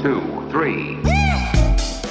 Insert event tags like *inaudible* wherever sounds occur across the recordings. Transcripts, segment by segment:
Two, three.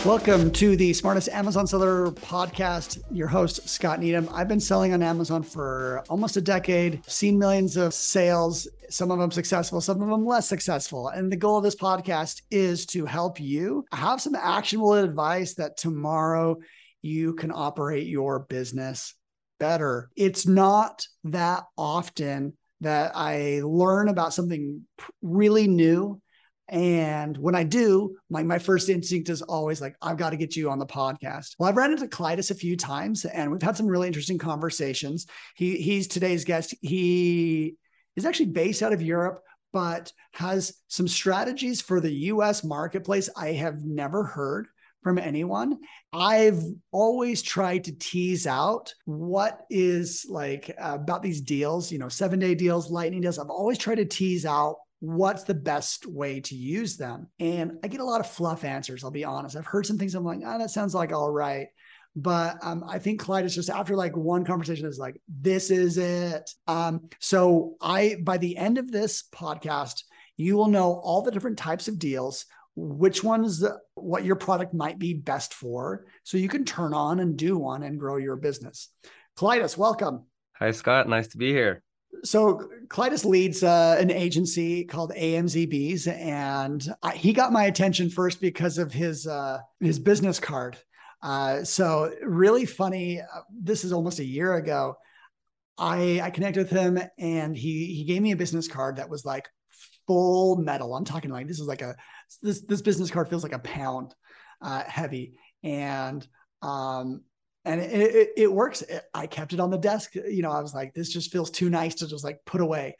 Welcome to the Smartest Amazon Seller podcast. Your host, Scott Needham. I've been selling on Amazon for almost a decade, seen millions of sales, some of them successful, some of them less successful. And the goal of this podcast is to help you have some actionable advice that tomorrow you can operate your business better. It's not that often that I learn about something really new. And when I do, like my first instinct is always like, I've got to get you on the podcast. Well, I've ran into Klaidas a few times and we've had some really interesting conversations. He he's today's guest. He is actually based out of Europe, but has some strategies for the US marketplace I have never heard from anyone. I've always tried to tease out what is like uh, about these deals, you know, seven day deals, lightning deals. I've always tried to tease out what's the best way to use them. And I get a lot of fluff answers, I'll be honest. I've heard some things I'm like, oh, that sounds like all right. But um, I think Klaidas just after like one conversation is like, this is it. Um, so I, by the end of this podcast, you will know all the different types of deals, which ones what your product might be best for so you can turn on and do one and grow your business Klaidas, welcome hi scott nice to be here so Klaidas leads uh, an agency called AMZBs, and I, he got my attention first because of his uh, his business card. Uh, so really funny. Uh, this is almost a year ago. I I connected with him, and he he gave me a business card that was like full metal. I'm talking like this is like a this this business card feels like a pound uh, heavy, and um, and it, it, it works. I kept it on the desk. You know, I was like, this just feels too nice to just like put away.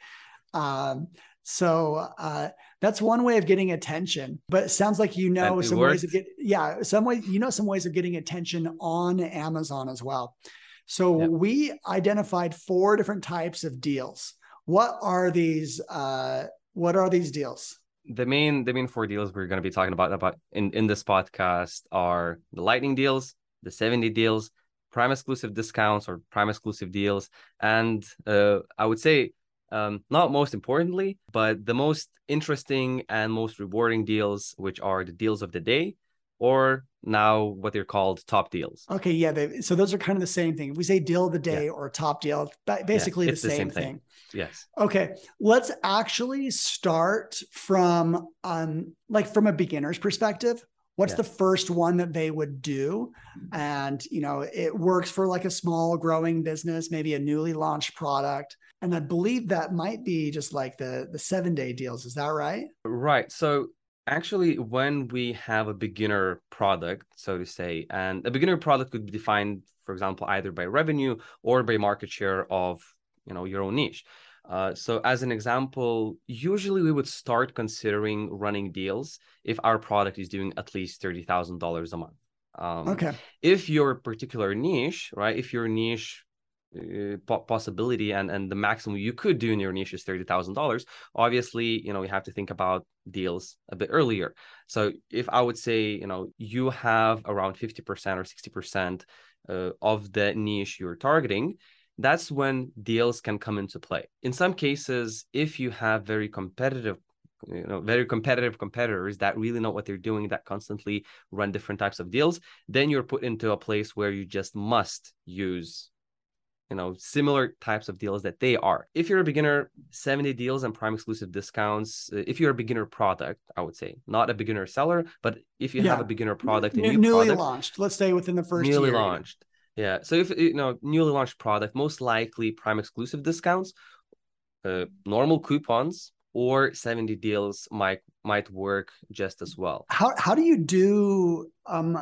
Um, so uh, that's one way of getting attention. But it sounds like you know some worked. ways of get yeah, some way you know some ways of getting attention on Amazon as well. So yep. we identified four different types of deals. What are these? Uh, what are these deals? The main the main four deals we're going to be talking about about in in this podcast are the lightning deals, the seven day deals, prime exclusive discounts or prime exclusive deals, and uh, I would say um, not most importantly, but the most interesting and most rewarding deals, which are the deals of the day, or now what they're called top deals. Okay, yeah. They, so those are kind of the same thing. If we say deal of the day yeah. or top deal, basically yeah, the, same the, same thing. thing. Yes. Okay, let's actually start from um like from a beginner's perspective. What's yeah. the first one that they would do? And you know, it works for like a small growing business, maybe a newly launched product. And I believe that might be just like the the seven day deals. Is that right? Right. So actually when we have a beginner product so to say and a beginner product could be defined for example either by revenue or by market share of you know your own niche uh, so as an example usually we would start considering running deals if our product is doing at least $30000 a month um, okay if your particular niche right if your niche uh, possibility and and the maximum you could do in your niche is thirty thousand dollars. Obviously, you know you have to think about deals a bit earlier. So if I would say you know you have around fifty percent or sixty percent uh, of the niche you're targeting, that's when deals can come into play. In some cases, if you have very competitive you know very competitive competitors that really know what they're doing that constantly run different types of deals then you're put into a place where you just must use you know similar types of deals that they are if you're a beginner seven day deals and prime exclusive discounts if you're a beginner product i would say not a beginner seller but if you yeah. have a beginner product N- new newly product, launched let's say within the first newly year. launched yeah so if you know newly launched product most likely prime exclusive discounts uh, normal coupons or seven day deals might might work just as well. How how do you do um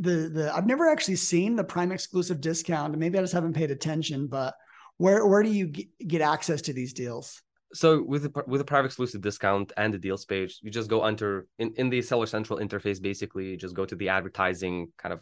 the the I've never actually seen the prime exclusive discount. Maybe I just haven't paid attention, but where where do you get access to these deals? So with the with the private exclusive discount and the deals page, you just go under in, in the seller central interface basically, you just go to the advertising kind of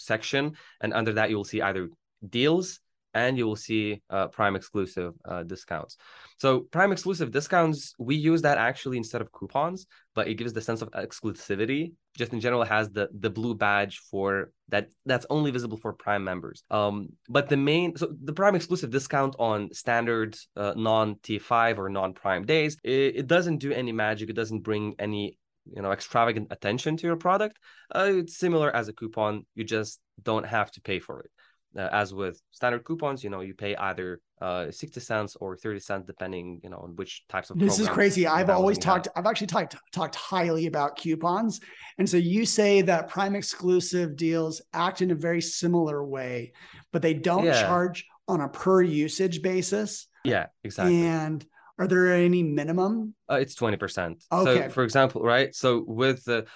section and under that you will see either deals and you will see uh, prime exclusive uh, discounts. So prime exclusive discounts we use that actually instead of coupons but it gives the sense of exclusivity. Just in general has the the blue badge for that that's only visible for prime members. Um but the main so the prime exclusive discount on standard uh, non t5 or non prime days it, it doesn't do any magic. It doesn't bring any you know extravagant attention to your product uh, it's similar as a coupon. You just don't have to pay for it. Uh, as with standard coupons you know you pay either uh, 60 cents or 30 cents depending you know on which types of this is crazy. I've always talked i've actually talked talked highly about coupons. And so you say that prime exclusive deals act in a very similar way but they don't yeah. charge on a per usage basis. Yeah exactly. And are there any minimum? Uh, it's 20%. Okay. So for example, right? So with the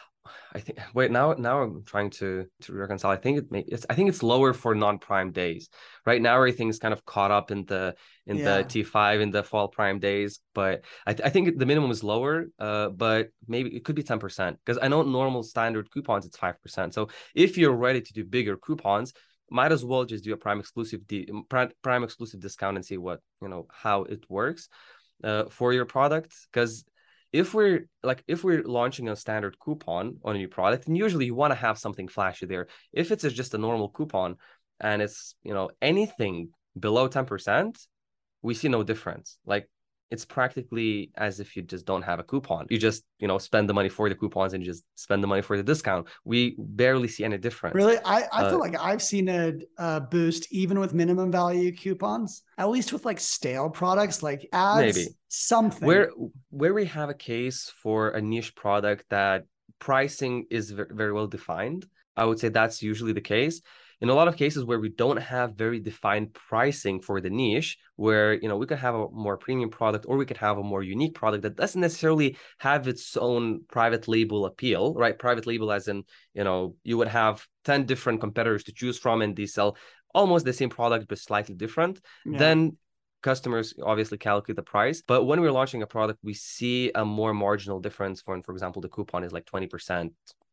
I think wait now now I'm trying to to reconcile. I think it may, it's I think it's lower for non-prime days. Right now everything's kind of caught up in the in yeah. the T5 in the fall prime days, but I, th- I think the minimum is lower. Uh, but maybe it could be 10% because I know normal standard coupons it's 5%. So if you're ready to do bigger coupons, might as well just do a prime exclusive prime, prime exclusive discount and see what you know how it works uh, for your product because if we're like if we're launching a standard coupon on a new product and usually you want to have something flashy there. If it's just a normal coupon and it's you know anything below 10% we see no difference. Like it's practically as if you just don't have a coupon. You just, you know, spend the money for the coupons and you just spend the money for the discount. We barely see any difference. Really? I, I uh, feel like I've seen a, a, boost even with minimum value coupons, at least with like stale products, like ads, maybe something. Where, where we have a case for a niche product that pricing is very well defined, I would say that's usually the case in a lot of cases where we don't have very defined pricing for the niche where you know we could have a more premium product or we could have a more unique product that doesn't necessarily have its own private label appeal right private label as in you know you would have 10 different competitors to choose from and they sell almost the same product but slightly different yeah. then customers obviously calculate the price but when we're launching a product we see a more marginal difference for for example the coupon is like 20%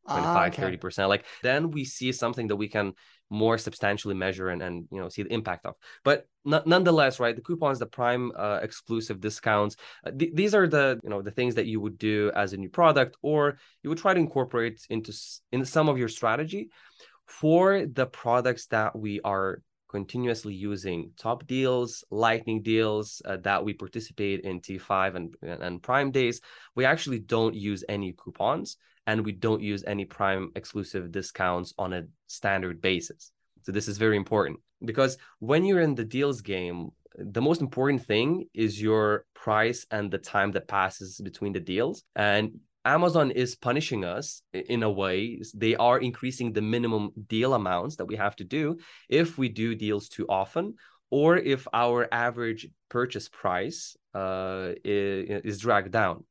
25 okay. 30% like then we see something that we can more substantially measure and, and you know see the impact of. But n- nonetheless right the coupons the prime uh, exclusive discounts uh, th- these are the you know the things that you would do as a new product or you would try to incorporate into s- in some of your strategy for the products that we are continuously using. Top deals lightning deals uh, that we participate in t5 and, and prime days. We actually don't use any coupons and we don't use any prime exclusive discounts on a standard basis. So this is very important because when you're in the deals game, the most important thing is your price and the time that passes between the deals. And Amazon is punishing us in a way. They are increasing the minimum deal amounts that we have to do if we do deals too often or if our average purchase price uh, is, dragged down.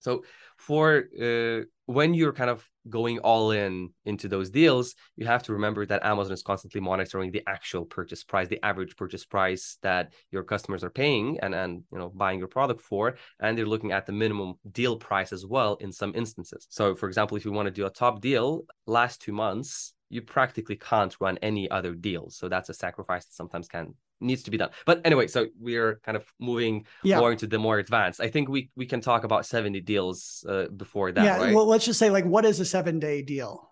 So for uh, when you're kind of going all in into those deals, you have to remember that Amazon is constantly monitoring the actual purchase price, the average purchase price that your customers are paying and and you know buying your product for, and they're looking at the minimum deal price as well in some instances. So, for example, if you want to do a top deal, last two months you practically can't run any other deals. So that's a sacrifice that sometimes can needs to be done. But anyway, so we're kind of moving yeah. more into the more advanced. I think we we can talk about seven day deals uh, before that. Yeah, right? well, let's just say like what is a seven day deal?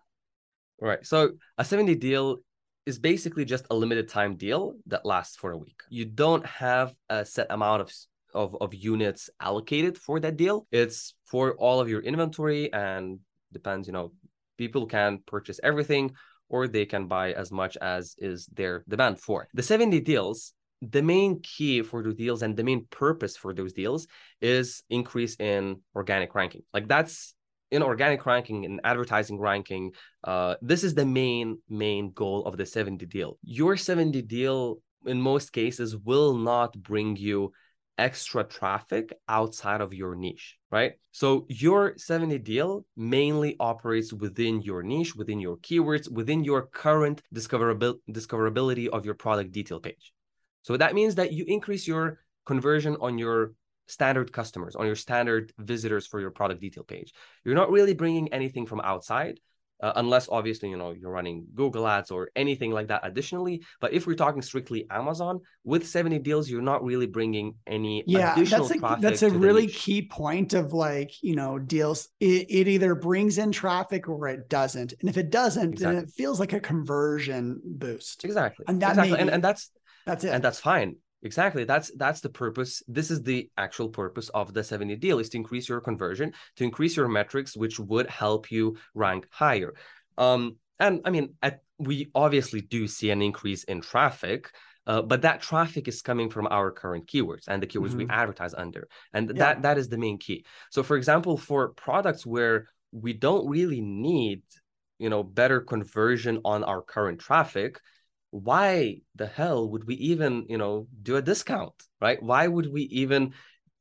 Right. So a seven day deal is basically just a limited time deal that lasts for a week. You don't have a set amount of of, of units allocated for that deal. It's for all of your inventory and depends, you know, people can purchase everything or they can buy as much as is their demand for. The seven day deals, the main key for the deals and the main purpose for those deals is increase in organic ranking. Like that's in organic ranking and advertising ranking. Uh, this is the main main goal of the seven day deal. Your seven day deal in most cases will not bring you extra traffic outside of your niche, right? So your seven day deal mainly operates within your niche, within your keywords, within your current discoverability, discoverability of your product detail page. So that means that you increase your conversion on your standard customers, on your standard visitors for your product detail page. You're not really bringing anything from outside uh, unless obviously you know you're running google ads or anything like that additionally but if we're talking strictly amazon with seven day deals you're not really bringing any yeah that's a, that's a really key point of like you know deals. It, it, either brings in traffic or it doesn't and if it doesn't exactly. then it feels like a conversion boost. Exactly. And that exactly. and, and that's that's it. and that's fine Exactly. That's that's the purpose. This is the actual purpose of the seven day deal is to increase your conversion, to increase your metrics, which would help you rank higher. Um, and I mean, at, we obviously do see an increase in traffic, uh, but that traffic is coming from our current keywords and the keywords mm-hmm. we advertise under, and yeah. that that is the main key. So, for example, for products where we don't really need, you know, better conversion on our current traffic, why the hell would we even you know do a discount right? Why would we even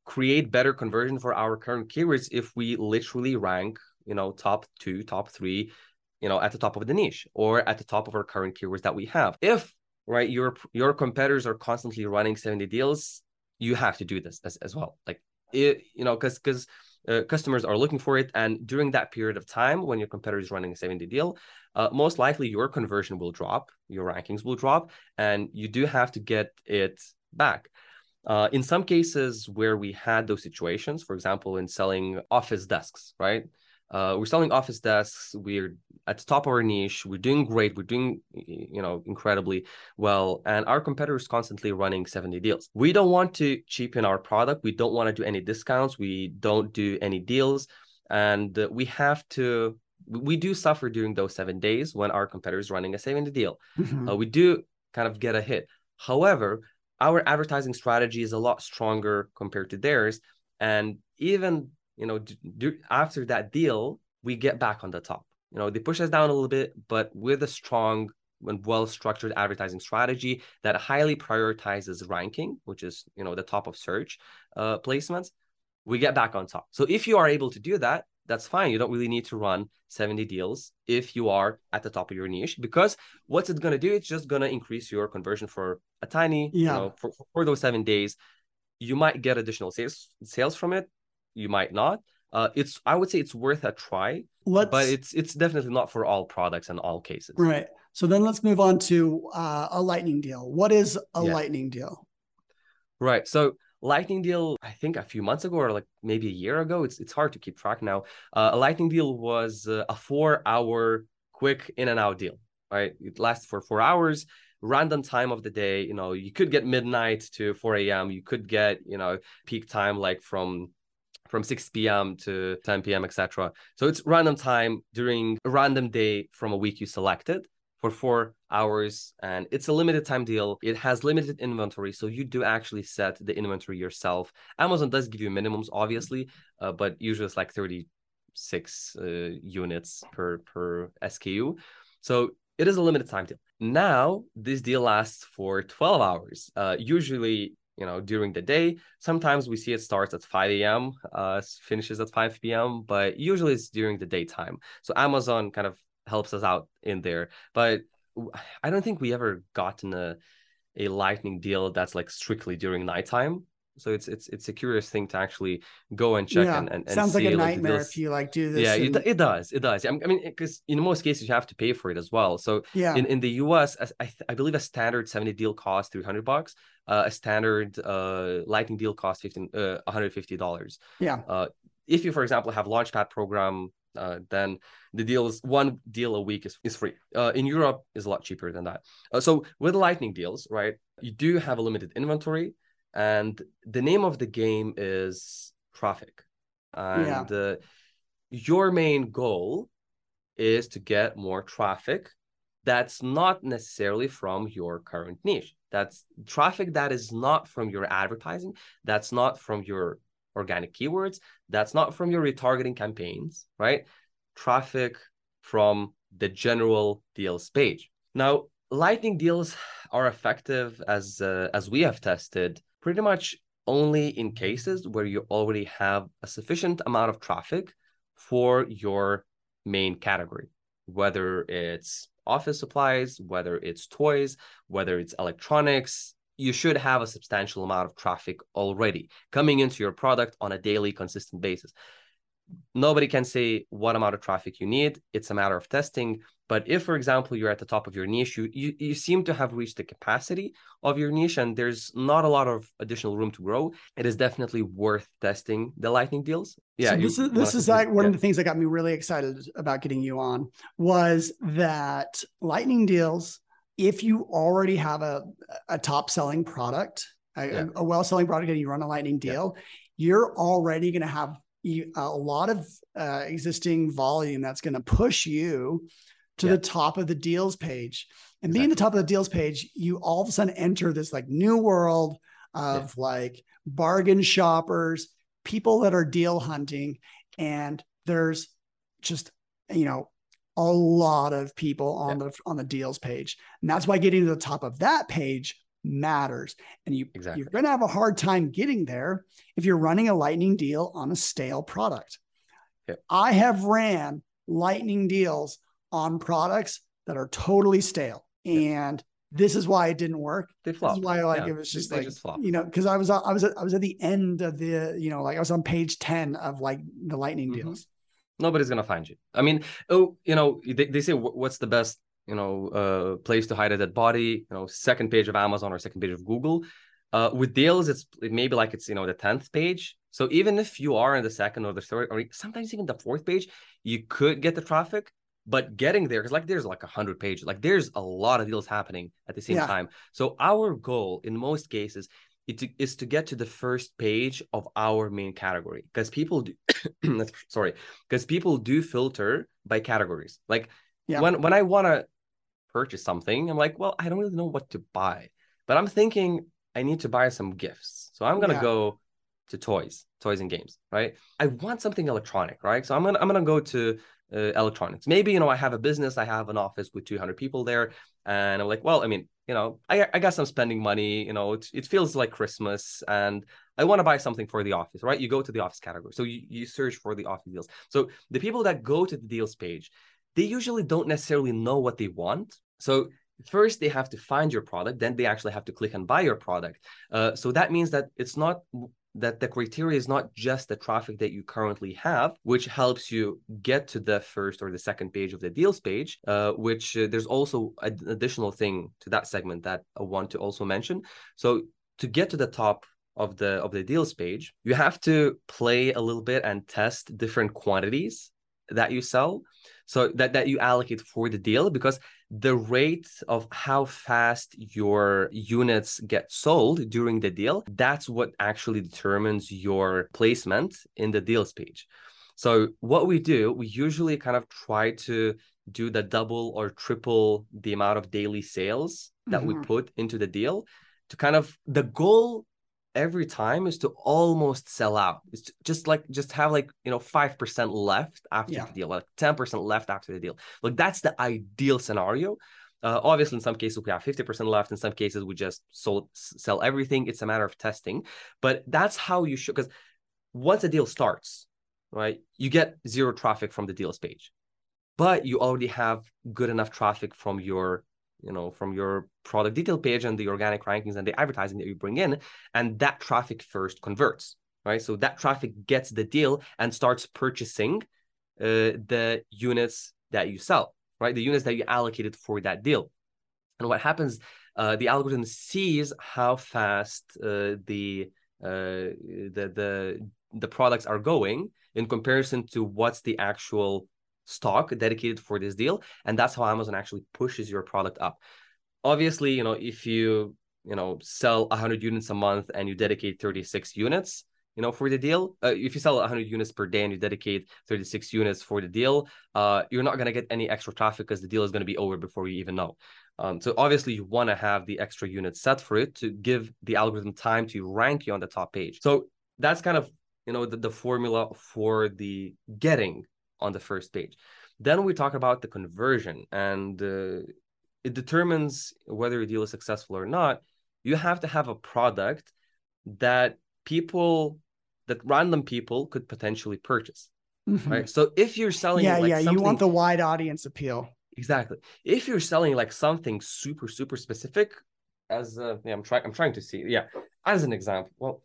create better conversion for our current keywords if we literally rank you know top two top three you know at the top of the niche or at the top of our current keywords that we have? If right your your competitors are constantly running seven day deals you have to do this as, as well. Like it you know because because uh, customers are looking for it and during that period of time when your competitor is running a seven day deal uh, most likely your conversion will drop, your rankings will drop, and you do have to get it back. Uh, in some cases where we had those situations, for example, in selling office desks, right? Uh, we're selling office desks. We're at the top of our niche. We're doing great. We're doing, you know, incredibly well. And our competitors constantly running seven day deals. We don't want to cheapen our product. We don't want to do any discounts. We don't do any deals. And we have to we do suffer during those seven days when our competitor is running a seven day deal. Mm-hmm. Uh, we do kind of get a hit. However, our advertising strategy is a lot stronger compared to theirs. And even, you know, do, after that deal, we get back on the top. You know, they push us down a little bit, but with a strong and well-structured advertising strategy that highly prioritizes ranking, which is, you know, the top of search uh, placements, we get back on top. So if you are able to do that, that's fine. You don't really need to run seven day deals if you are at the top of your niche because what's it going to do? It's just going to increase your conversion for a tiny, yeah. you know, for, for those seven days. You might get additional sales sales from it. You might not. Uh, it's I would say it's worth a try, let's, but it's it's definitely not for all products and all cases. Right. So then let's move on to uh, a lightning deal. What is a yeah. lightning deal? Right. So lightning deal i think a few months ago or like maybe a year ago it's it's hard to keep track now uh, a lightning deal was uh, a four hour quick in and out deal right it lasts for four hours random time of the day you know you could get midnight to 4 a.m you could get you know peak time like from from 6 p.m. to 10 p.m., etc. So it's random time during a random day from a week you selected for four hours and it's a limited time deal. It has limited inventory so you do actually set the inventory yourself. Amazon does give you minimums obviously uh, but usually it's like 36 uh, units per per sku so it is a limited time deal. Now this deal lasts for 12 hours uh, usually you know during the day. Sometimes we see it starts at 5 a.m uh finishes at 5 p.m but usually it's during the daytime. So amazon kind of helps us out in there. But I don't think we ever gotten a a lightning deal that's like strictly during nighttime. So it's it's it's a curious thing to actually go and check yeah. and, and, sounds see, like a nightmare if you like do this. Yeah, and... it, it does. It does. I mean, because in most cases you have to pay for it as well. So yeah, in, in the US, I, I believe a standard seven day deal costs three hundred bucks. Uh, a standard uh lightning deal costs fifteen uh one hundred fifty dollars. Yeah. Uh, if you for example have launchpad program uh, then the deal is one deal a week is, is free. Uh, in Europe is a lot cheaper than that. Uh, so with lightning deals, right, you do have a limited inventory, and the name of the game is traffic, and yeah. Uh, your main goal is to get more traffic. That's not necessarily from your current niche. That's traffic that is not from your advertising. That's not from your organic keywords. That's not from your retargeting campaigns, right? Traffic from the general deals page. Now, lightning deals are effective as uh, as we have tested pretty much only in cases where you already have a sufficient amount of traffic for your main category, whether it's office supplies, whether it's toys, whether it's electronics, you should have a substantial amount of traffic already coming into your product on a daily consistent basis. Nobody can say what amount of traffic you need. It's a matter of testing. But if for example you're at the top of your niche you, you you seem to have reached the capacity of your niche and there's not a lot of additional room to grow it is definitely worth testing the lightning deals. Yeah so this is this is like one yeah. of the things that got me really excited about getting you on was that lightning deals if you already have a, a top selling product a, Yeah. a well-selling product and you run a lightning Yeah. deal, you're already going to have a lot of uh, existing volume that's going to push you to Yeah. the top of the deals page. And being the top of the deals page, you all of a sudden enter this like new world of like bargain shoppers, people that are deal hunting, and there's just you know a lot of people on the on the deals page, and that's why getting to the top of that page matters. And you Exactly. you're going to have a hard time getting there if you're running a lightning deal on a stale product. Yep. I have ran lightning deals on products that are totally stale, and this is why it didn't work. They This flop. is why like Yeah, it was just they like just you know because I was I was at, I was at the end of the you know like I was on page ten of like the lightning Mhm. deals. Nobody's gonna find you. I mean, oh, you know, they, they say what's the best, you know, uh, place to hide a dead body? You know, second page of Amazon or second page of Google. Uh, with deals, it's it may be like it's you know the tenth page. So even if you are in the second or the third or sometimes even the fourth page, you could get the traffic. But getting there, because like there's like a hundred pages, like there's a lot of deals happening at the same Yeah. time. So our goal in most cases it to, is to get to the first page of our main category because people do *coughs* sorry because people do filter by categories like Yeah. when when i want to purchase something i'm like well i don't really know what to buy but i'm thinking i need to buy some gifts so i'm gonna Yeah. go to toys toys and games right? I want something electronic right? So i'm gonna i'm gonna go to uh, electronics. Maybe you know i have a business i have an office with 200 people there and i'm like well i mean you know i, I guess i'm spending money you know it, it feels like christmas and i want to buy something for the office right? You go to the office category. So you, you search for the office deals. So the people that go to the deals page they usually don't necessarily know what they want. So first they have to find your product then they actually have to click and buy your product. Uh, so that means that it's not that the criteria is not just the traffic that you currently have, which helps you get to the first or the second page of the deals page, uh, which uh, there's also an additional thing to that segment that I want to also mention. So to get to the top of the of the deals page, you have to play a little bit and test different quantities that you sell so that that you allocate for the deal because the rate of how fast your units get sold during the deal that's what actually determines your placement in the deals page so what we do we usually kind of try to do the double or triple the amount of daily sales that we Mhm. put into the deal to kind of the goal every time is to almost sell out. It's just like just have like you know five percent left after Yeah. the deal, like ten percent left after the deal. Like that's the ideal scenario. Uh, obviously, in some cases we have fifty percent left. In some cases we just sold sell everything. It's a matter of testing, but that's how you should. Because once a deal starts, right, you get zero traffic from the deals page, but you already have good enough traffic from your you know from your product detail page and the organic rankings and the advertising that you bring in and that traffic first converts right? So that traffic gets the deal and starts purchasing uh, the units that you sell right? The units that you allocated for that deal. And what happens uh, the algorithm sees how fast uh, the uh, the the the products are going in comparison to what's the actual stock dedicated for this deal and that's how amazon actually pushes your product up. Obviously you know if you you know sell 100 units a month and you dedicate 36 units you know for the deal uh, if you sell 100 units per day and you dedicate 36 units for the deal uh, you're not going to get any extra traffic because the deal is going to be over before you even know. Um, so obviously you want to have the extra units set for it to give the algorithm time to rank you on the top page. So that's kind of you know the, the formula for the getting on the first page then we talk about the conversion and uh, it determines whether your deal is successful or not you have to have a product that people that random people could potentially purchase Mhm. right so if you're selling Yeah, like yeah. You want the wide audience appeal. exactly if you're selling like something super super specific as uh, yeah i'm trying i'm trying to see yeah as an example well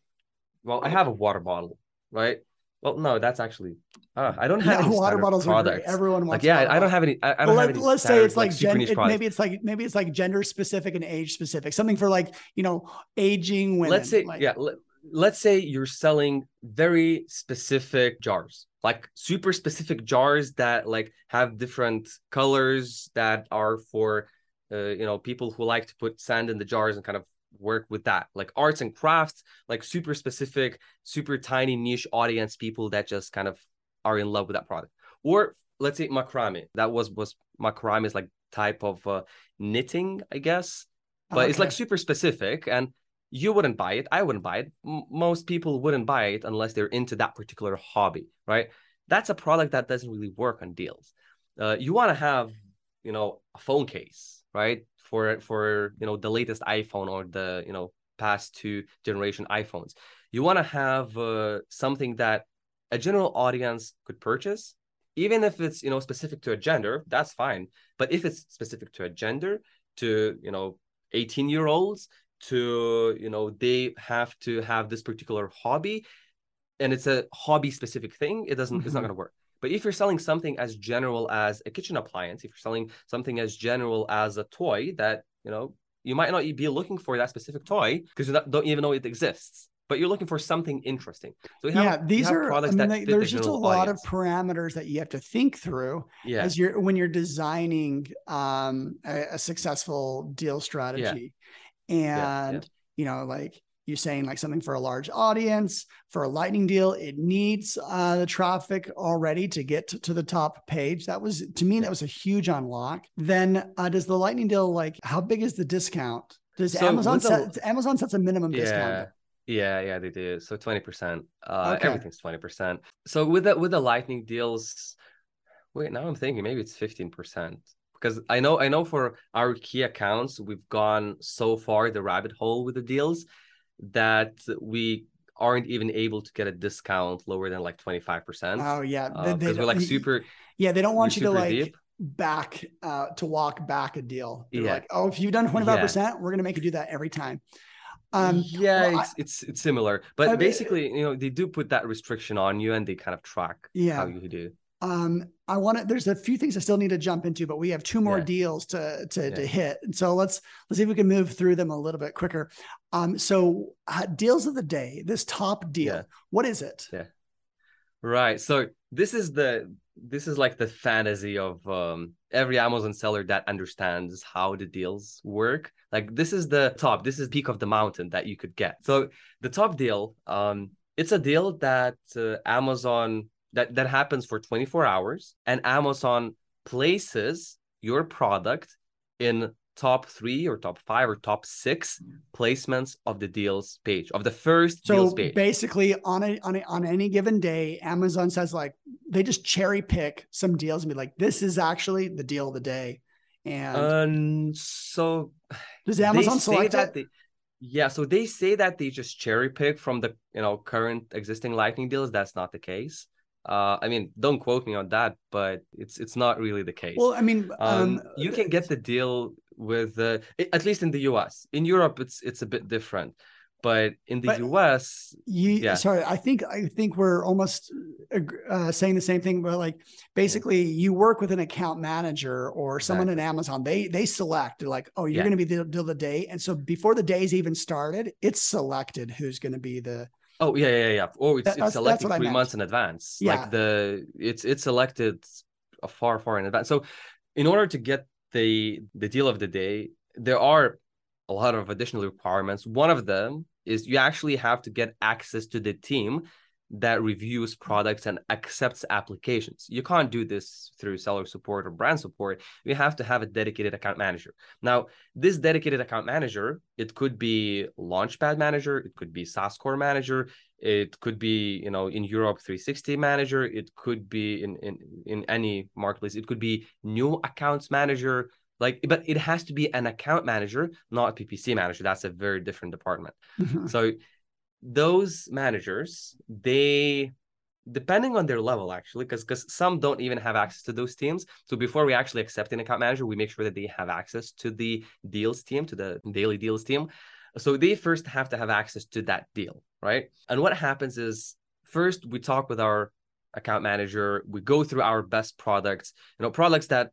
well i have a water bottle right well no that's actually uh, i don't have Yeah, any water bottles are products Everyone wants. like yeah I, I don't have any i, I don't have let, any let's say it's like, super gen, it- maybe it's like maybe it's like gender specific and age specific. Something for like you know aging women. let's say like, yeah let, let's say you're selling very specific jars like super specific jars that like have different colors that are for uh, you know people who like to put sand in the jars and kind of work with that like arts and crafts like super specific super tiny niche audience people that just kind of are in love with that product. Or let's say macrame. That was was macrame is like type of uh, knitting i guess. But okay. it's like super specific and you wouldn't buy it. I wouldn't buy it. M- most people wouldn't buy it unless they're into that particular hobby right? That's a product that doesn't really work on deals. Uh, you want to have you know a phone case right for for you know the latest iphone or the you know past two generation iphones. You want to have uh, something that a general audience could purchase even if it's you know specific to a gender that's fine. But if it's specific to a gender to you know 18 year olds to you know they have to have this particular hobby and it's a hobby specific thing it doesn't it's not mm-hmm. going to work but if you're selling something as general as a kitchen appliance if you're selling something as general as a toy that you know you might not be looking for that specific toy because you don't even know it exists but you're looking for something interesting. So have, yeah, these are products I mean, they, there's the just a lot of parameters that you have to think through yeah. as you're when you're designing um, a, a, successful deal strategy. Yeah. And yeah. you know, like you're saying like something for a large audience for a lightning deal it needs uh, the traffic already to get to, to, the top page that was to me that was a huge unlock then uh, does the lightning deal like how big is the discount does so amazon set the, amazon sets a minimum yeah. discount yeah, yeah, they do. So twenty percent. Uh, okay. Everything's twenty percent. So with the with the lightning deals, wait, now I'm thinking maybe it's fifteen percent because I know I know for our key accounts we've gone so far the rabbit hole with the deals that we aren't even able to get a discount lower than like 25%. Oh yeah. Because uh, we're like super Yeah, they don't want you to like deep. back uh to walk back a deal. They're yeah. like, oh, if you've done 25%, yeah. we're gonna make you do that every time. Um, yeah, well, it's, I, it's it's similar, but I mean, basically, you know, they do put that restriction on you, and they kind of track yeah. how you do. Um, I want to. There's a few things I still need to jump into, but we have two more yeah. deals to to, yeah. to hit, and so let's let's see if we can move through them a little bit quicker. Um, so uh, deals of the day. This top deal, yeah. what is it? Yeah, right. So this is the this is like the fantasy of um, every Amazon seller that understands how the deals work. Like this is the top, this is peak of the mountain that you could get. So the top deal, um, it's a deal that uh, Amazon that that happens for 24 hours, and Amazon places your product in top three or top five or top six placements of the deals page of the first so deals page. basically on a, on a, on any given day amazon says like they just cherry pick some deals and be like this is actually the deal of the day. And um, so does amazon select that they, yeah so they say that they just cherry pick from the you know current existing lightning deals. That's not the case. Uh, I mean, don't quote me on that, but it's it's not really the case. Well, I mean, um, um you can get the deal with uh, at least in the US. In Europe, it's it's a bit different, but in the but US, you, yeah. Sorry, I think I think we're almost uh, saying the same thing. But like, basically, you work with an account manager or someone exactly. at Amazon. They they select like, oh, you're yeah. going to be the the day, and so before the day's even started, it's selected who's going to be the Oh yeah, yeah, yeah. Oh, it's, that, it's selected three months in advance. Yeah. Like the it's it's selected far, far in advance. So in order to get the the deal of the day, there are a lot of additional requirements. One of them is you actually have to get access to the team that reviews products and accepts applications. You can't do this through seller support or brand support. You have to have a dedicated account manager. Now, this dedicated account manager, it could be Launchpad manager, it could be SAS Core manager, it could be, you know, in Europe 360 manager, it could be in in in any marketplace, it could be new accounts manager, like but it has to be an account manager not a ppc manager. That's a very different department. Mm-hmm. so those managers they depending on their level actually because because some don't even have access to those teams. So before we actually accept an account manager we make sure that they have access to the deals team to the daily deals team. So they first have to have access to that deal right? And what happens is first we talk with our account manager we go through our best products you know products that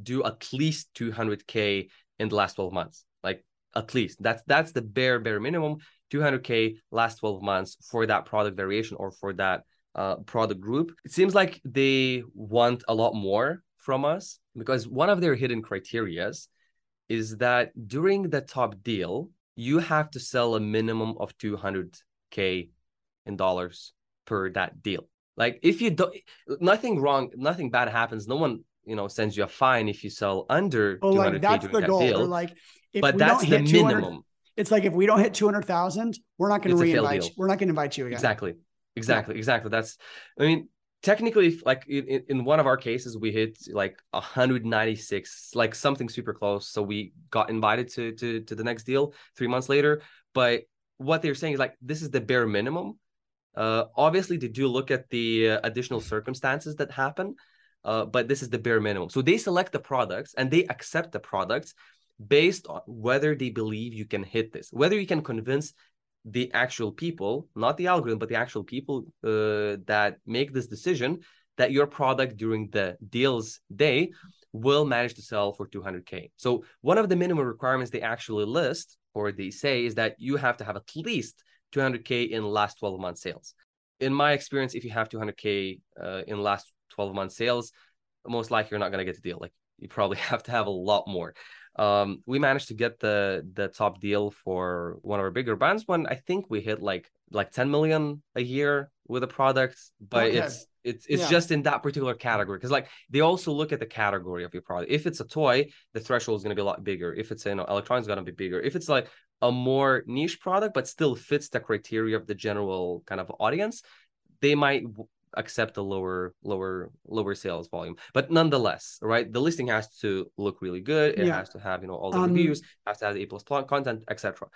do at least 200k in the last 12 months like at least. That's that's the bare bare minimum 200k last 12 months for that product variation or for that uh, product group. It seems like they want a lot more from us because one of their hidden criterias is that during the top deal you have to sell a minimum of 200k in dollars per that deal. Like if you don't, nothing wrong, nothing bad happens. No one, you know, sends you a fine if you sell under Oh, 200k like that's the that goal. deal. Like, if but we that's the hit 200 minimum. It's like if we don't hit two hundred thousand, we're not going to reinvite. You. We're not going to invite you again. Exactly. Exactly. Exactly. That's, I mean, technically, if, like in, in- in one of our cases, we hit like 196, like something super close. So we got invited to to to the next deal three months later. But what they're saying is like this is the bare minimum. Uh, obviously, they do look at the uh, additional circumstances that happen, uh, but this is the bare minimum. So they select the products and they accept the products based on whether they believe you can hit this, whether you can convince the actual people, not the algorithm, but the actual people uh, that make this decision that your product during the deals day will manage to sell for 200k. So one of the minimum requirements they actually list or they say is that you have to have at least 200k in last 12 month sales. In my experience, if you have 200k uh, in last 12 month sales, most likely you're not going to get the deal. Like you probably *laughs* have to have a lot more. Um, we managed to get the the top deal for one of our bigger brands when I think we hit like like 10 million a year with a product, but Okay. it's it's it's Yeah. just in that particular category because like they also look at the category of your product. If it's a toy, the threshold is going to be a lot bigger. If it's you know electronics, going to be bigger. If it's like a more niche product but still fits the criteria of the general kind of audience, they might accept a lower lower lower sales volume but nonetheless right the listing has to look really good it Yeah. has to have you know all the Um, reviews has to have the a plus content etc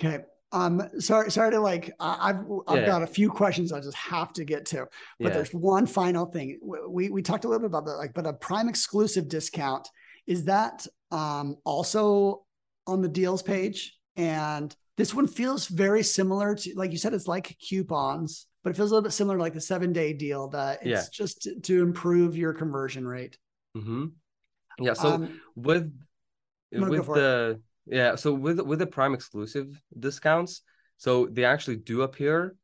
Okay. Um. Sorry. Sorry to like. I've I've Yeah. got a few questions I just have to get to. But yeah there's one final thing. We we talked a little bit about that. Like, but a Prime exclusive discount is that um also on the deals page? And this one feels very similar to, like you said, it's like coupons, but it feels a little bit similar to like the seven day deal. That it's Yeah. just to, to improve your conversion rate. hmm yeah so um, with with for it. the yeah so with with the prime exclusive discounts so they actually do appear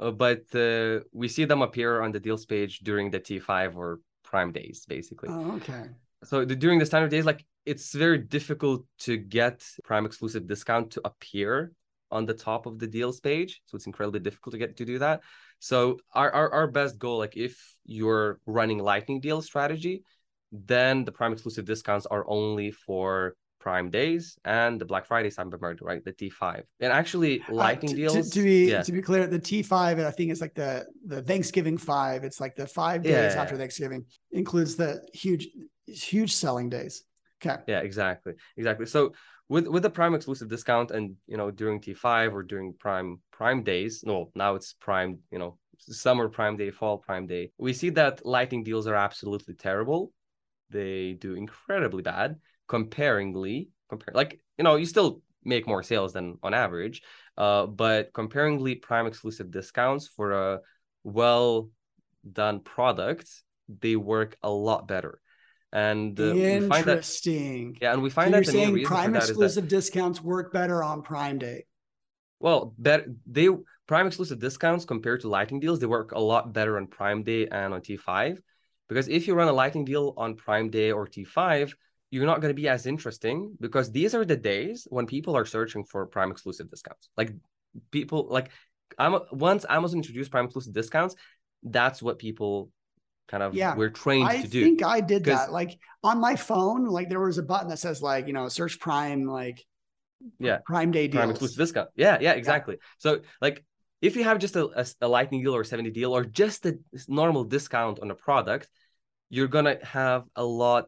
uh, but uh, we see them appear on the deals page during the t5 or prime days basically oh, okay. so the, during the standard days like it's very difficult to get prime exclusive discount to appear on the top of the deals page so it's incredibly difficult to get to do that so our, our, our best goal like if you're running lightning deal strategy then the prime exclusive discounts are only for prime days and the black friday cyber monday right the t5 and actually Uh, lightning to, deals to, to be yeah to be clear, the T five and I think it's like the the Thanksgiving five. It's like the five days Yeah. after Thanksgiving includes the huge huge selling days. Okay. yeah exactly exactly so with with the prime exclusive discount and you know during t5 or during prime prime days no now it's prime you know summer prime day fall prime day we see that lightning deals are absolutely terrible. They do incredibly bad comparingly compare like you know you still make more sales than on average uh but comparingly prime exclusive discounts for a well done product they work a lot better and uh, we find that Interesting. yeah, and we So find you're that the saying Prime that that exclusive discounts work better on Prime Day. well, better they Prime exclusive discounts compared to Lightning deals, they work a lot better on Prime Day and on T5. Because if you run a Lightning deal on Prime Day or T5, you're not going to be as interesting because these are the days when people are searching for Prime exclusive discounts. Like people like I'm once Amazon introduced Prime exclusive discounts, that's what people kind of Yeah, we're trained I to do. I think I did that. Like on my phone, like there was a button that says like, you know, search Prime, like Yeah. Prime Day deals. prime exclusive discount. Yeah, yeah, exactly. So like if you have just a, a, a lightning deal or a seven day deal or just a normal discount on a product, you're gonna have a lot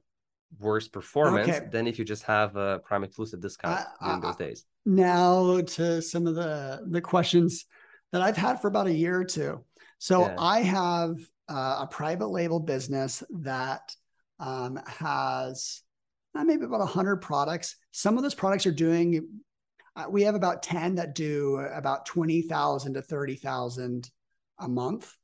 worse performance Okay. than if you just have a prime exclusive discount I- during those days. now to some of the the questions that I've had for about a year or two. So Yeah. I have uh, a private label business that um, has uh, maybe about 100 products. Some of those products are doing, uh, we have about 10 that do about 20,000 to 30,000 a month.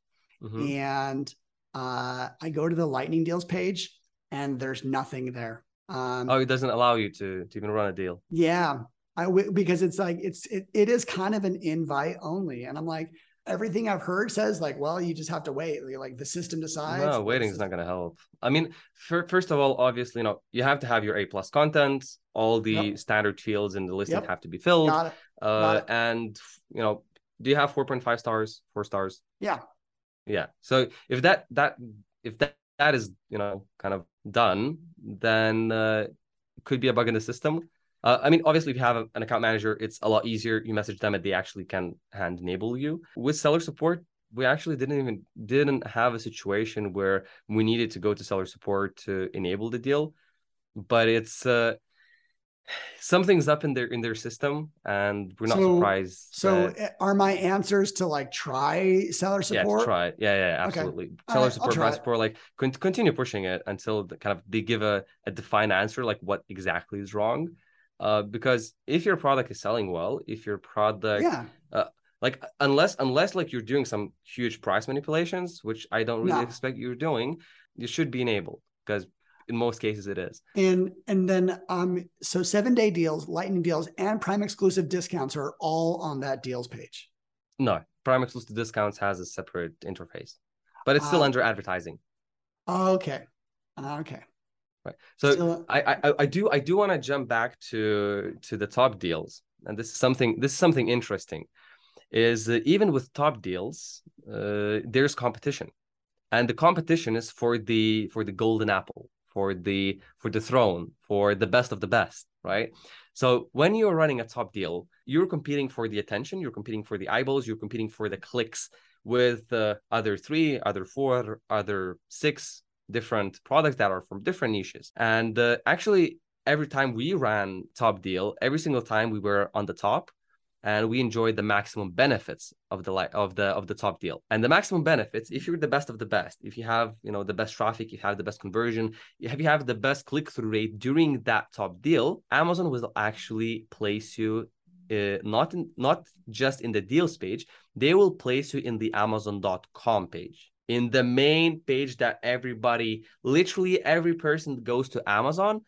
Mhm. And uh, I go to the lightning deals page and there's nothing there. Um, Oh, it doesn't allow you to to even run a deal. yeah, I w- because it's like it's it, it is kind of an invite only, and I'm like, everything I've heard says like, well, you just have to wait. Like the system decides. No, waiting is not going to help. I mean, for, first of all, obviously, you know, you have to have your A plus content. All the yep. standard fields in the listing yep. have to be filled. Got it. Uh, Got it. And you know, do you have four point five stars, four stars? Yeah. Yeah. So if that that if that that is you know kind of done, then uh, could be a bug in the system. Uh, I mean, obviously, if you have a, an account manager, it's a lot easier. You message them and they actually can hand enable you. With seller support, we actually didn't even didn't have a situation where we needed to go to seller support to enable the deal. But it's uh, something's up in their in their system, and we're not so, surprised. So, that... Eh, are my answers to like try seller support? Yeah, try it. Yeah, yeah, absolutely. Okay. Seller right, support, buy support, like continue pushing it until the, kind of they give a, a defined answer, like what exactly is wrong uh, because if your product is selling well, if your product, yeah. Uh, like unless unless like you're doing some huge price manipulations, which I don't really no. expect you're doing, you should be enabled because in most cases it is. And and then um so seven day deals, lightning deals, and prime exclusive discounts are all on that deals page. No, prime exclusive discounts has a separate interface, but it's still uh, under advertising. Okay. Okay. Right. So Still, I, I I do I do want to jump back to to the top deals, and this is something this is something interesting, is uh, even with top deals, uh, there's competition, and the competition is for the for the golden apple, for the for the throne, for the best of the best, right? So when you're running a top deal, you're competing for the attention, you're competing for the eyeballs, you're competing for the clicks with the other three, other four, other six different products that are from different niches. And uh, actually, every time we ran Top Deal, every single time we were on the top, and we enjoyed the maximum benefits of the of the of the top deal and the maximum benefits if you're the best of the best if you have you know the best traffic you have the best conversion if you have the best click-through rate during that top deal amazon will actually place you uh, not in, not just in the deals page they will place you in the amazon.com page in the main page that everybody, literally every person goes to Amazon,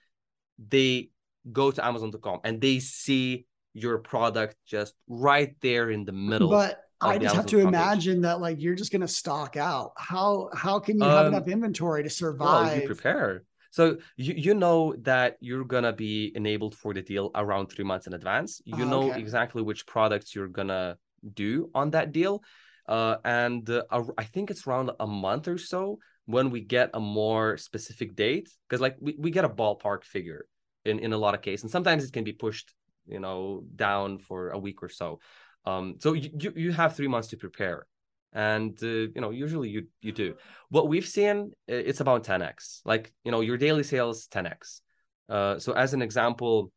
they go to Amazon.com and they see your product just right there in the middle. But I just have to imagine page. that like you're just gonna stock out. How how can you have um, enough inventory to survive? Well, you prepare. So you, you know that you're gonna be enabled for the deal around three months in advance. You oh, know okay. exactly which products you're gonna do on that deal uh, and uh, I think it's around a month or so when we get a more specific date because like we, we get a ballpark figure in in a lot of cases and sometimes it can be pushed you know down for a week or so. Um so you you have three months to prepare and uh, you know usually you you do. What we've seen it's about 10x like you know your daily sales 10x uh so as an example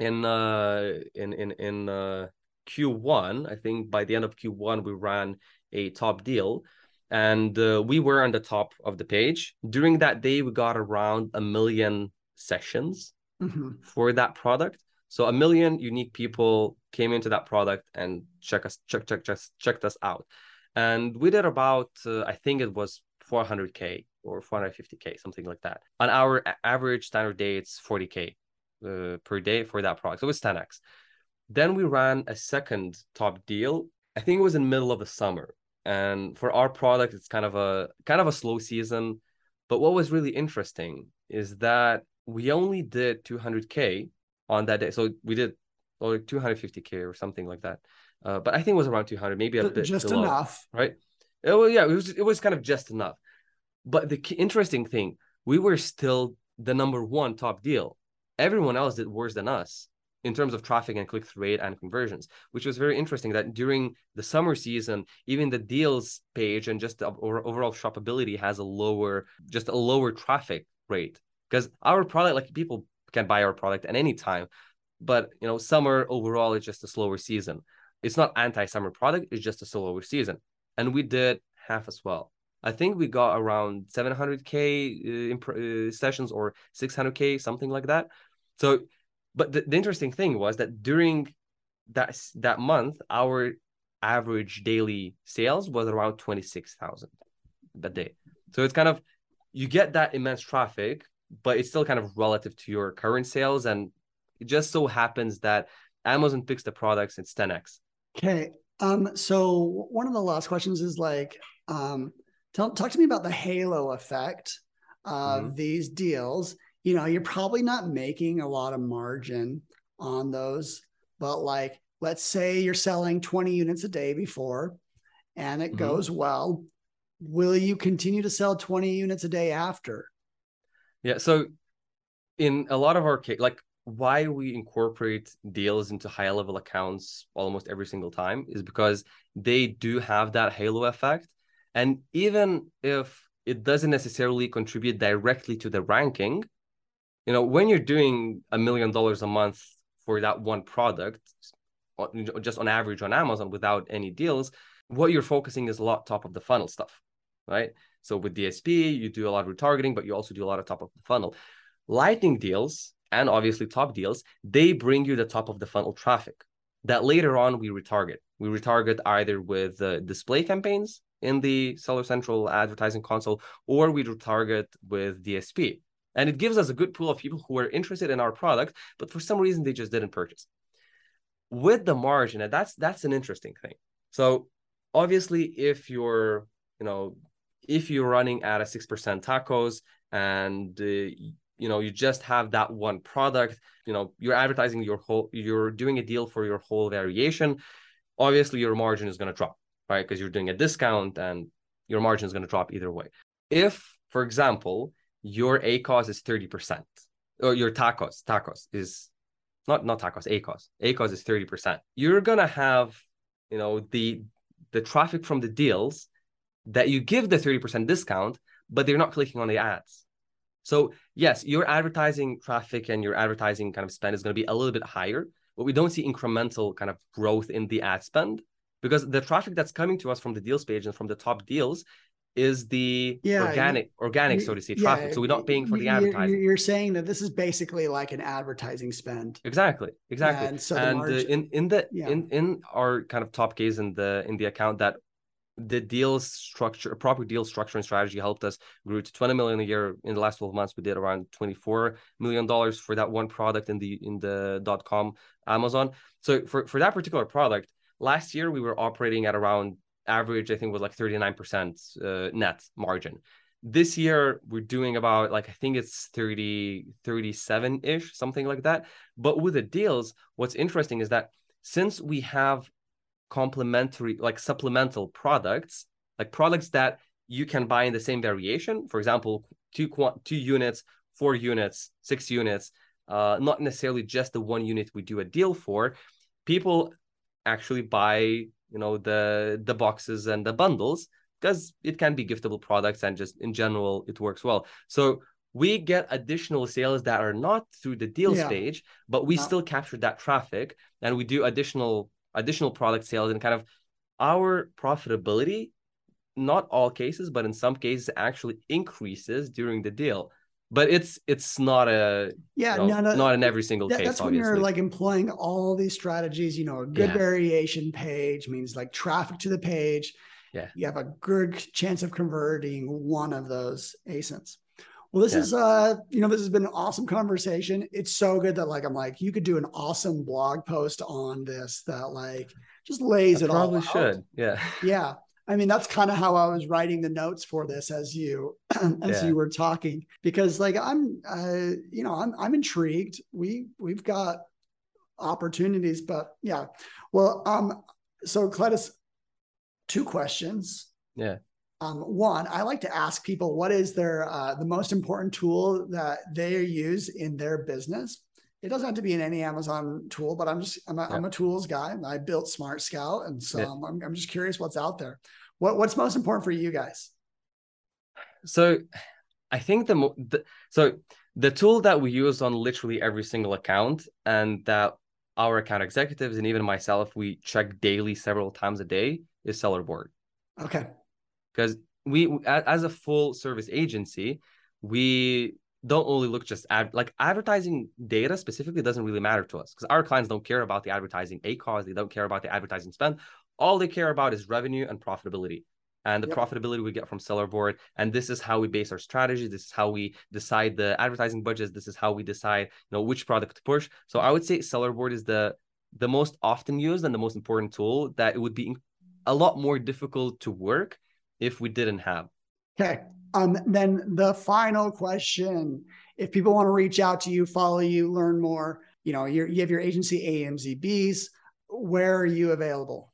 in uh in in in uh Q1, I think by the end of Q1, we ran a top deal and uh, we were on the top of the page. During that day, we got around a million sessions mm-hmm. for that product. So a million unique people came into that product and check us check check check checked us out, and we did about uh, I think it was 400k or 450k something like that. On our average standard day, it's 40k uh, per day for that product. So it's 10x. Then we ran a second top deal. I think it was in the middle of the summer. And for our product, it's kind of a kind of a slow season. But what was really interesting is that we only did 200k on that day. So we did or 250k or something like that. Uh, but I think it was around 200, maybe a bit just enough, right? It was, yeah, it was it was kind of just enough. But the interesting thing, we were still the number one top deal. Everyone else did worse than us in terms of traffic and click-through rate and conversions, which was very interesting that during the summer season, even the deals page and just the overall shoppability has a lower, just a lower traffic rate. Because our product, like people can buy our product at any time, but you know, summer overall is just a slower season. It's not anti-summer product, it's just a slower season. And we did half as well. I think we got around 700k uh, imp- uh, sessions or 600k, something like that. So but the, the interesting thing was that during that that month, our average daily sales was around twenty six thousand a day. So it's kind of you get that immense traffic, but it's still kind of relative to your current sales, and it just so happens that Amazon picks the products it's ten x. Okay, Um, so one of the last questions is like, um, tell, talk to me about the halo effect of mm-hmm. these deals. You know, you're probably not making a lot of margin on those, but like, let's say you're selling 20 units a day before and it mm-hmm. goes well. Will you continue to sell 20 units a day after? Yeah. So in a lot of our case, like why we incorporate deals into high level accounts almost every single time is because they do have that halo effect. And even if it doesn't necessarily contribute directly to the ranking, you know, when you're doing a million dollars a month for that one product, just on average on Amazon without any deals, what you're focusing is a lot top of the funnel stuff, right? So with DSP, you do a lot of retargeting, but you also do a lot of top of the funnel. Lightning deals and obviously top deals, they bring you the top of the funnel traffic that later on we retarget. We retarget either with uh, display campaigns in the Seller Central advertising console, or we retarget with DSP. And it gives us a good pool of people who are interested in our product, but for some reason they just didn't purchase. With the margin, and that's that's an interesting thing. So obviously, if you're, you know, if you're running at a six percent tacos and uh, you know you just have that one product you know you're advertising your whole you're doing a deal for your whole variation obviously your margin is going to drop right because you're doing a discount and your margin is going to drop either way if for example your acos is 30% or your tacos tacos is not not tacos acos. Acos is 30% you're to have you know the the traffic from the deals that you give the 30% discount but they're not clicking on the ads. So yes, your advertising traffic and your advertising kind of spend is to be a little bit higher, but we don't see incremental kind of growth in the ad spend because the traffic that's coming to us from the deals page and from the top deals is the yeah, organic organic so to say traffic yeah, so we're not paying for the advertising you're saying that this is basically like an advertising spend exactly exactly and, so and uh, in in the yeah. in in our kind of top case in the in the account that the deal structure, proper deal structure and strategy helped us grew to 20 million a year. In the last 12 months, we did around 24 million dollars for that one product in the in the dot com Amazon. So for, for that particular product, last year we were operating at around average, I think was like 39% uh, net margin. This year we're doing about like I think it's 30, 37-ish, something like that. But with the deals, what's interesting is that since we have complementary like supplemental products like products that you can buy in the same variation for example two two units four units six units uh not necessarily just the one unit we do a deal for people actually buy you know the the boxes and the bundles because it can be giftable products and just in general it works well. So we get additional sales that are not through the deal yeah. stage but we still capture that traffic and we do additional additional product sales and kind of our profitability not all cases but in some cases actually increases during the deal but it's it's not a yeah you know, no, no, not in every single that, case that's obviously. when you're like employing all these strategies you know a good yeah. variation page means like traffic to the page yeah you have a good chance of converting one of those asins well, this yeah. is uh, you know, this has been an awesome conversation. It's so good that like I'm like, you could do an awesome blog post on this that like just lays I it all. Probably should. Yeah. Yeah. I mean, that's kind of how I was writing the notes for this as you *clears throat* as yeah. you were talking, because like I'm uh, you know, I'm I'm intrigued. We we've got opportunities, but yeah. Well, um, so Klaidas, two questions. Yeah. Um, one, I like to ask people what is their uh, the most important tool that they use in their business. It doesn't have to be in any Amazon tool, but I'm just I'm a, yeah. I'm a tools guy. I built Smart Scout, and so yeah. I'm, I'm just curious what's out there. What what's most important for you guys? So, I think the, the so the tool that we use on literally every single account, and that our account executives and even myself we check daily several times a day is Seller Board. Okay because we as a full service agency we don't only look just at like advertising data specifically doesn't really matter to us because our clients don't care about the advertising acos they don't care about the advertising spend all they care about is revenue and profitability and the yep. profitability we get from seller board and this is how we base our strategy this is how we decide the advertising budgets this is how we decide you know which product to push so i would say seller board is the the most often used and the most important tool that it would be a lot more difficult to work if we didn't have. Okay. Um, then the final question: If people want to reach out to you, follow you, learn more, you know, you have your agency AMZBs. Where are you available?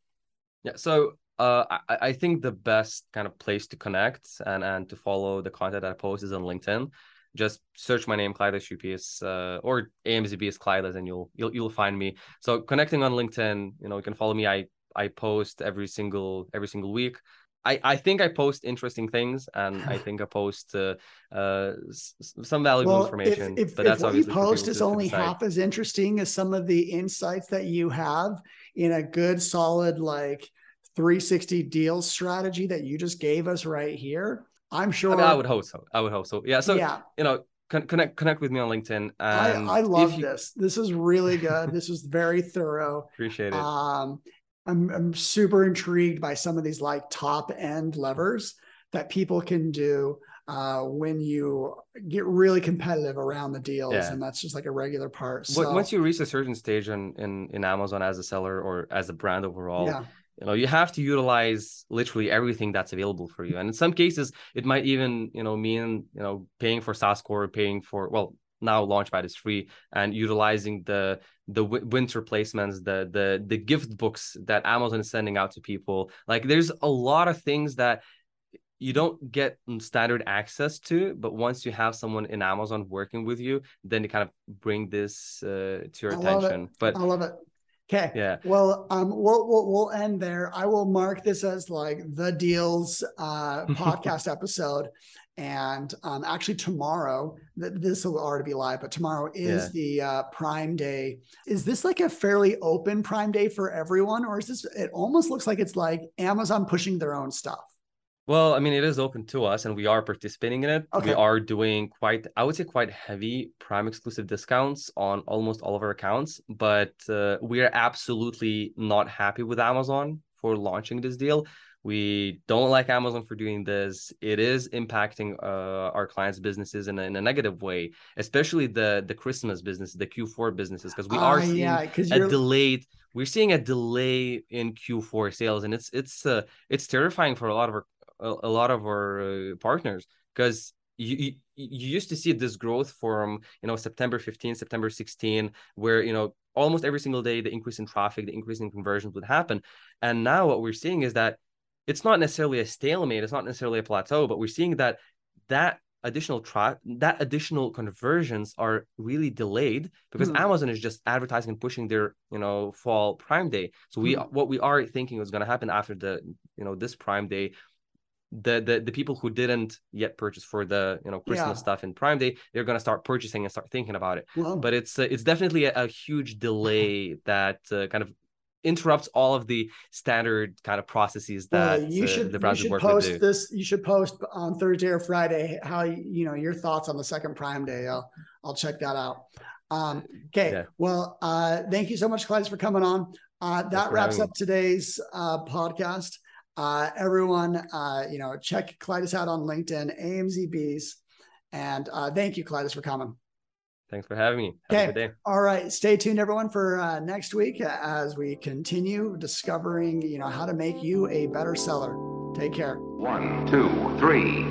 Yeah. So uh, I, I think the best kind of place to connect and and to follow the content that I post is on LinkedIn. Just search my name, Klaidas Šuipys, uh, or AMZBs Klaidas, and you'll you'll you'll find me. So connecting on LinkedIn, you know, you can follow me. I I post every single every single week. I, I think I post interesting things and I *sighs* think I post uh, uh, some valuable well, information. If, if, but that's if what you post is only half as interesting as some of the insights that you have in a good, solid, like 360 deal strategy that you just gave us right here, I'm sure. I, mean, I would hope so. I would hope so. Yeah. So, yeah. you know, connect connect with me on LinkedIn. I, I love you... this. This is really good. *laughs* this was very thorough. Appreciate it. Um, I'm, I'm super intrigued by some of these like top end levers that people can do uh, when you get really competitive around the deals, yeah. and that's just like a regular part. So, Once you reach a certain stage in, in in Amazon as a seller or as a brand overall, yeah. you know you have to utilize literally everything that's available for you. And in some cases, it might even you know mean you know paying for SAS Core, paying for well now Launchpad is free and utilizing the the w- winter placements, the the the gift books that Amazon is sending out to people. Like there's a lot of things that you don't get standard access to, but once you have someone in Amazon working with you, then you kind of bring this uh, to your I attention. But I love it. Okay. Yeah. Well, um, we'll, we'll we'll end there. I will mark this as like the deals uh *laughs* podcast episode. And um, actually, tomorrow, th- this will already be live, but tomorrow is yeah. the uh, Prime Day. Is this like a fairly open Prime Day for everyone, or is this? It almost looks like it's like Amazon pushing their own stuff. Well, I mean, it is open to us, and we are participating in it. Okay. We are doing quite, I would say, quite heavy Prime exclusive discounts on almost all of our accounts, but uh, we are absolutely not happy with Amazon for launching this deal we don't like amazon for doing this. It is impacting uh, our clients businesses in a, in a negative way especially the the christmas business the q4 businesses because we are uh, seeing yeah, a delayed we're seeing a delay in q4 sales and it's it's uh, it's terrifying for a lot of our a, a lot of our uh, partners because you, you, you used to see this growth from you know September 15 September 16 where you know almost every single day the increase in traffic the increase in conversions would happen. And now what we're seeing is that it's not necessarily a stalemate it's not necessarily a plateau but we're seeing that that additional tra- that additional conversions are really delayed because mm. amazon is just advertising and pushing their you know fall prime day so we mm. what we are thinking is going to happen after the you know this prime day the the, the people who didn't yet purchase for the you know christmas yeah. stuff in prime day they're going to start purchasing and start thinking about it well, but it's uh, it's definitely a, a huge *laughs* delay that uh, kind of interrupts all of the standard kind of processes that well, you uh, should, the browser you should post this you should post on thursday or friday how you know your thoughts on the second prime day. I'll i'll check that out. Um, okay yeah. well uh, thank you so much Klaidas, for coming on. Uh, that wraps up today's uh, podcast. Uh, everyone uh, you know check Klaidas out on linkedin amzbs and thank you Klaidas, for coming Thanks for having me. Have okay. All right. Stay tuned, everyone, for uh, next week as we continue discovering, you know, how to make you a better seller. Take care. One, two, three.